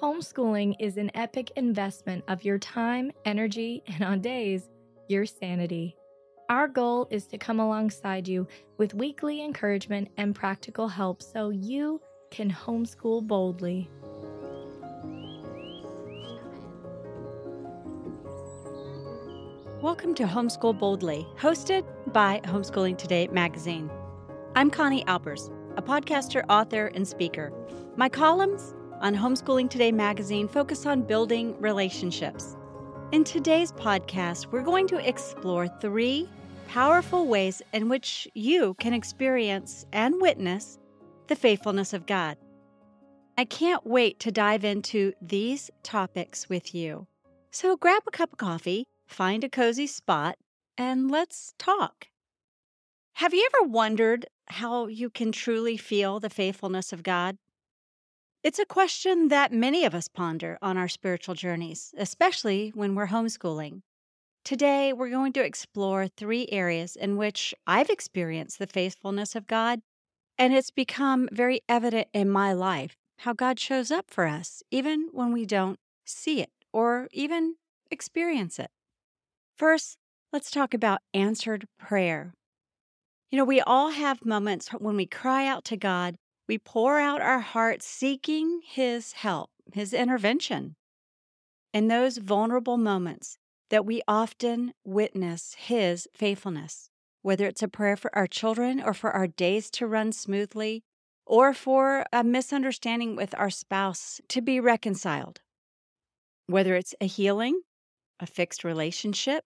Homeschooling is an epic investment of your time, energy, and on days, your sanity. Our goal is to come alongside you with weekly encouragement and practical help so you can homeschool boldly. Welcome to Homeschool Boldly, hosted by Homeschooling Today magazine. I'm Connie Albers, a podcaster, author, and speaker. My columns on Homeschooling Today magazine focus on building relationships. In today's podcast, we're going to explore three powerful ways in which you can experience and witness the faithfulness of God. I can't wait to dive into these topics with you. So grab a cup of coffee, find a cozy spot, and let's talk. Have you ever wondered how you can truly feel the faithfulness of God? It's a question that many of us ponder on our spiritual journeys, especially when we're homeschooling. Today, we're going to explore three areas in which I've experienced the faithfulness of God, and it's become very evident in my life how God shows up for us, even when we don't see it or even experience it. First, let's talk about answered prayer. You know, we all have moments when we cry out to God we pour out our hearts seeking His help, His intervention. In those vulnerable moments that we often witness His faithfulness, whether it's a prayer for our children or for our days to run smoothly, or for a misunderstanding with our spouse to be reconciled. Whether it's a healing, a fixed relationship,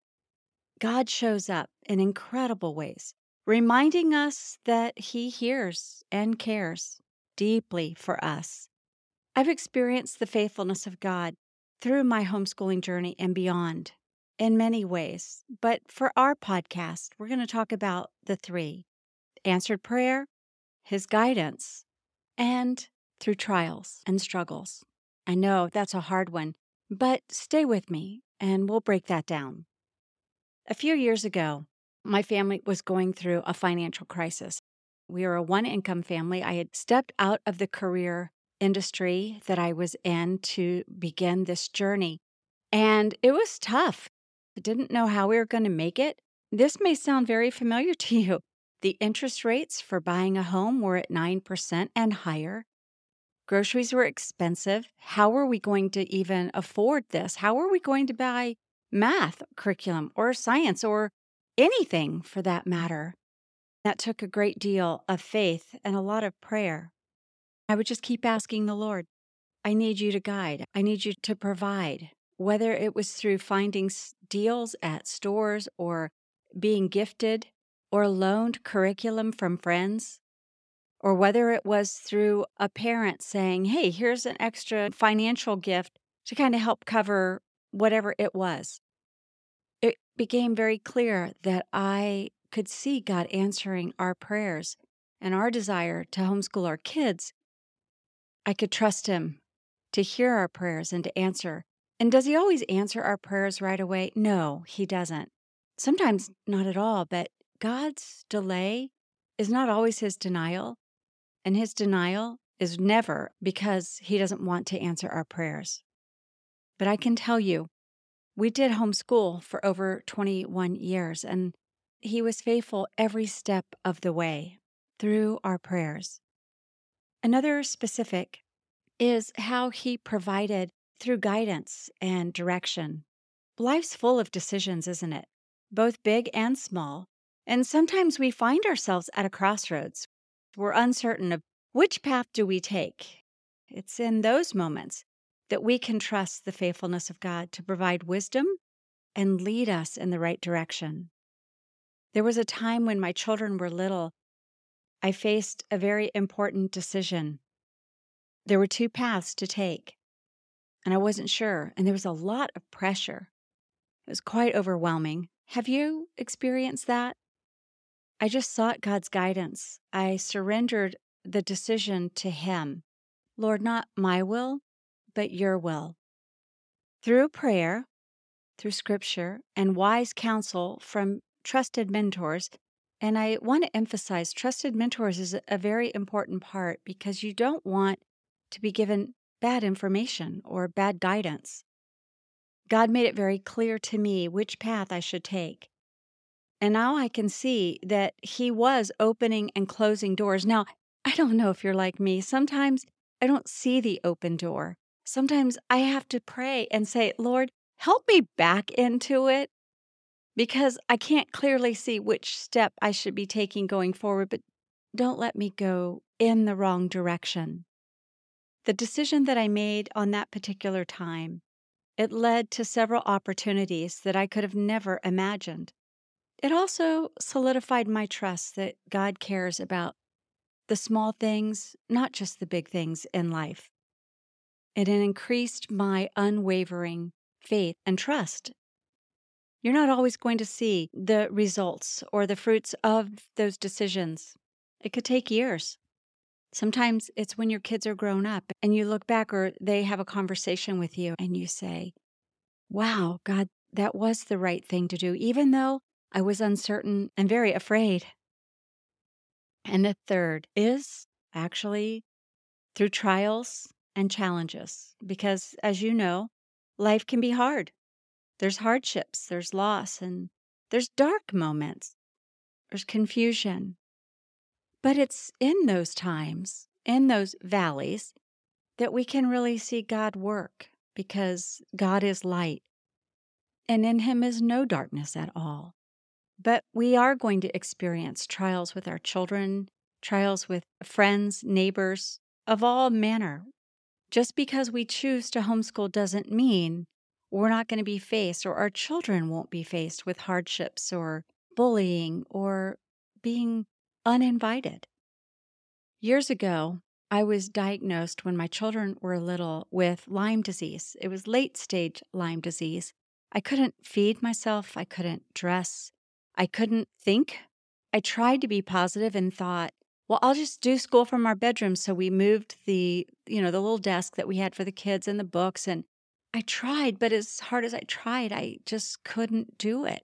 God shows up in incredible ways reminding us that He hears and cares deeply for us. I've experienced the faithfulness of God through my homeschooling journey and beyond in many ways. But for our podcast, we're going to talk about the three answered prayer, His guidance, and through trials and struggles. I know that's a hard one, but stay with me and we'll break that down. A few years ago, my family was going through a financial crisis. We were a one income family. I had stepped out of the career industry that I was in to begin this journey. And it was tough. I didn't know how we were going to make it. This may sound very familiar to you. The interest rates for buying a home were at 9% and higher. Groceries were expensive. How were we going to even afford this? How were we going to buy math curriculum or science or anything for that matter. That took a great deal of faith and a lot of prayer. I would just keep asking the Lord, I need you to guide, I need you to provide, whether it was through finding deals at stores or being gifted or loaned curriculum from friends, or whether it was through a parent saying, Hey, here's an extra financial gift to kind of help cover whatever it was it became very clear that I could see God answering our prayers and our desire to homeschool our kids. I could trust Him to hear our prayers and to answer. And does He always answer our prayers right away? No, He doesn't. Sometimes not at all, but God's delay is not always His denial. And His denial is never because He doesn't want to answer our prayers. But I can tell you, we did homeschool for over 21 years, and he was faithful every step of the way through our prayers. Another specific is how he provided through guidance and direction. Life's full of decisions, isn't it? Both big and small. And sometimes we find ourselves at a crossroads. We're uncertain of which path do we take. It's in those moments that we can trust the faithfulness of God to provide wisdom and lead us in the right direction. There was a time when my children were little, I faced a very important decision. There were two paths to take, and I wasn't sure, and there was a lot of pressure. It was quite overwhelming. Have you experienced that? I just sought God's guidance. I surrendered the decision to Him. Lord, not my will, but your will. Through prayer, through scripture, and wise counsel from trusted mentors, and I want to emphasize trusted mentors is a very important part because you don't want to be given bad information or bad guidance. God made it very clear to me which path I should take. And now I can see that He was opening and closing doors. Now, I don't know if you're like me. Sometimes I don't see the open door. Sometimes I have to pray and say, Lord, help me back into it because I can't clearly see which step I should be taking going forward, but don't let me go in the wrong direction. The decision that I made on that particular time, it led to several opportunities that I could have never imagined. It also solidified my trust that God cares about the small things, not just the big things in life. It increased my unwavering faith and trust. You're not always going to see the results or the fruits of those decisions. It could take years. Sometimes it's when your kids are grown up and you look back or they have a conversation with you and you say, Wow, God, that was the right thing to do, even though I was uncertain and very afraid. And the third is actually through trials and challenges, because as you know, life can be hard. There's hardships, there's loss, and there's dark moments, there's confusion, but it's in those times, in those valleys, that we can really see God work because God is light and in Him is no darkness at all. But we are going to experience trials with our children, trials with friends, neighbors, of all manner. Just because we choose to homeschool doesn't mean we're not going to be faced or our children won't be faced with hardships or bullying or being uninvited. Years ago, I was diagnosed when my children were little with Lyme disease. It was late stage Lyme disease. I couldn't feed myself, I couldn't dress, I couldn't think. I tried to be positive and thought, well, I'll just do school from our bedroom. So we moved the, you know, the little desk that we had for the kids and the books. And I tried, but as hard as I tried, I just couldn't do it.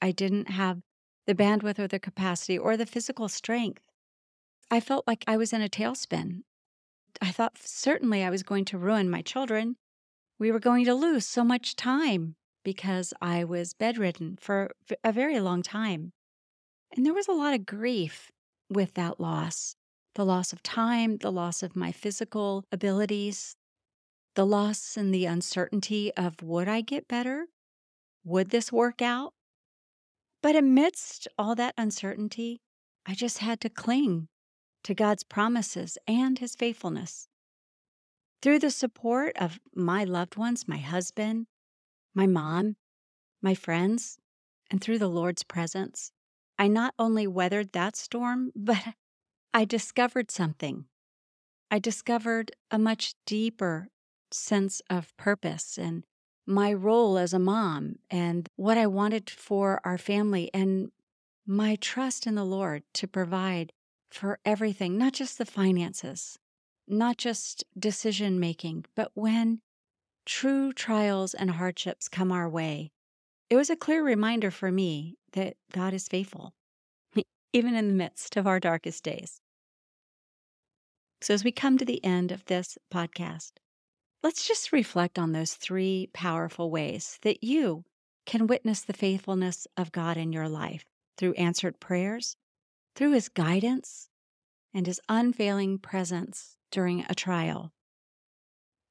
I didn't have the bandwidth or the capacity or the physical strength. I felt like I was in a tailspin. I thought certainly I was going to ruin my children. We were going to lose so much time because I was bedridden for a very long time. And there was a lot of grief with that loss the loss of time, the loss of my physical abilities, the loss and the uncertainty of would I get better? Would this work out? But amidst all that uncertainty, I just had to cling to God's promises and His faithfulness. Through the support of my loved ones, my husband, my mom, my friends, and through the Lord's presence, I not only weathered that storm, but I discovered something. I discovered a much deeper sense of purpose and my role as a mom and what I wanted for our family and my trust in the Lord to provide for everything, not just the finances, not just decision making, but when true trials and hardships come our way, it was a clear reminder for me that God is faithful, even in the midst of our darkest days. So, as we come to the end of this podcast, Let's just reflect on those three powerful ways that you can witness the faithfulness of God in your life through answered prayers, through His guidance, and His unfailing presence during a trial.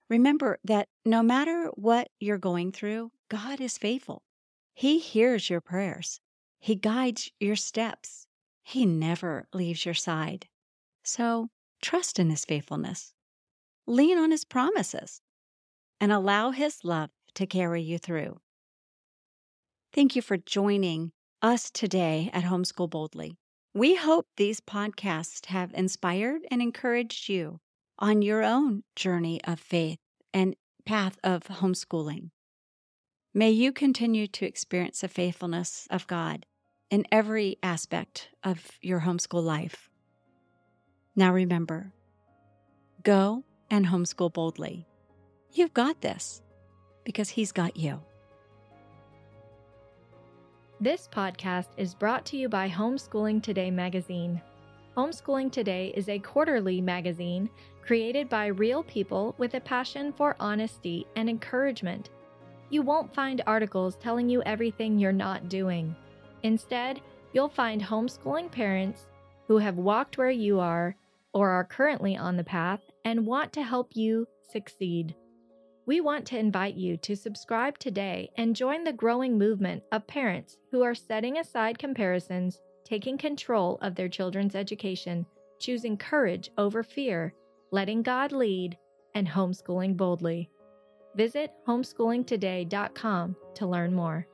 Remember that no matter what you're going through, God is faithful. He hears your prayers, He guides your steps, He never leaves your side. So trust in His faithfulness lean on his promises, and allow his love to carry you through. Thank you for joining us today at Homeschool Boldly. We hope these podcasts have inspired and encouraged you on your own journey of faith and path of homeschooling. May you continue to experience the faithfulness of God in every aspect of your homeschool life. Now remember, go and homeschool boldly. You've got this because He's got you. This podcast is brought to you by Homeschooling Today magazine. Homeschooling Today is a quarterly magazine created by real people with a passion for honesty and encouragement. You won't find articles telling you everything you're not doing. Instead, you'll find homeschooling parents who have walked where you are or are currently on the path and want to help you succeed. We want to invite you to subscribe today and join the growing movement of parents who are setting aside comparisons, taking control of their children's education, choosing courage over fear, letting God lead, and homeschooling boldly. Visit homeschoolingtoday.com to learn more.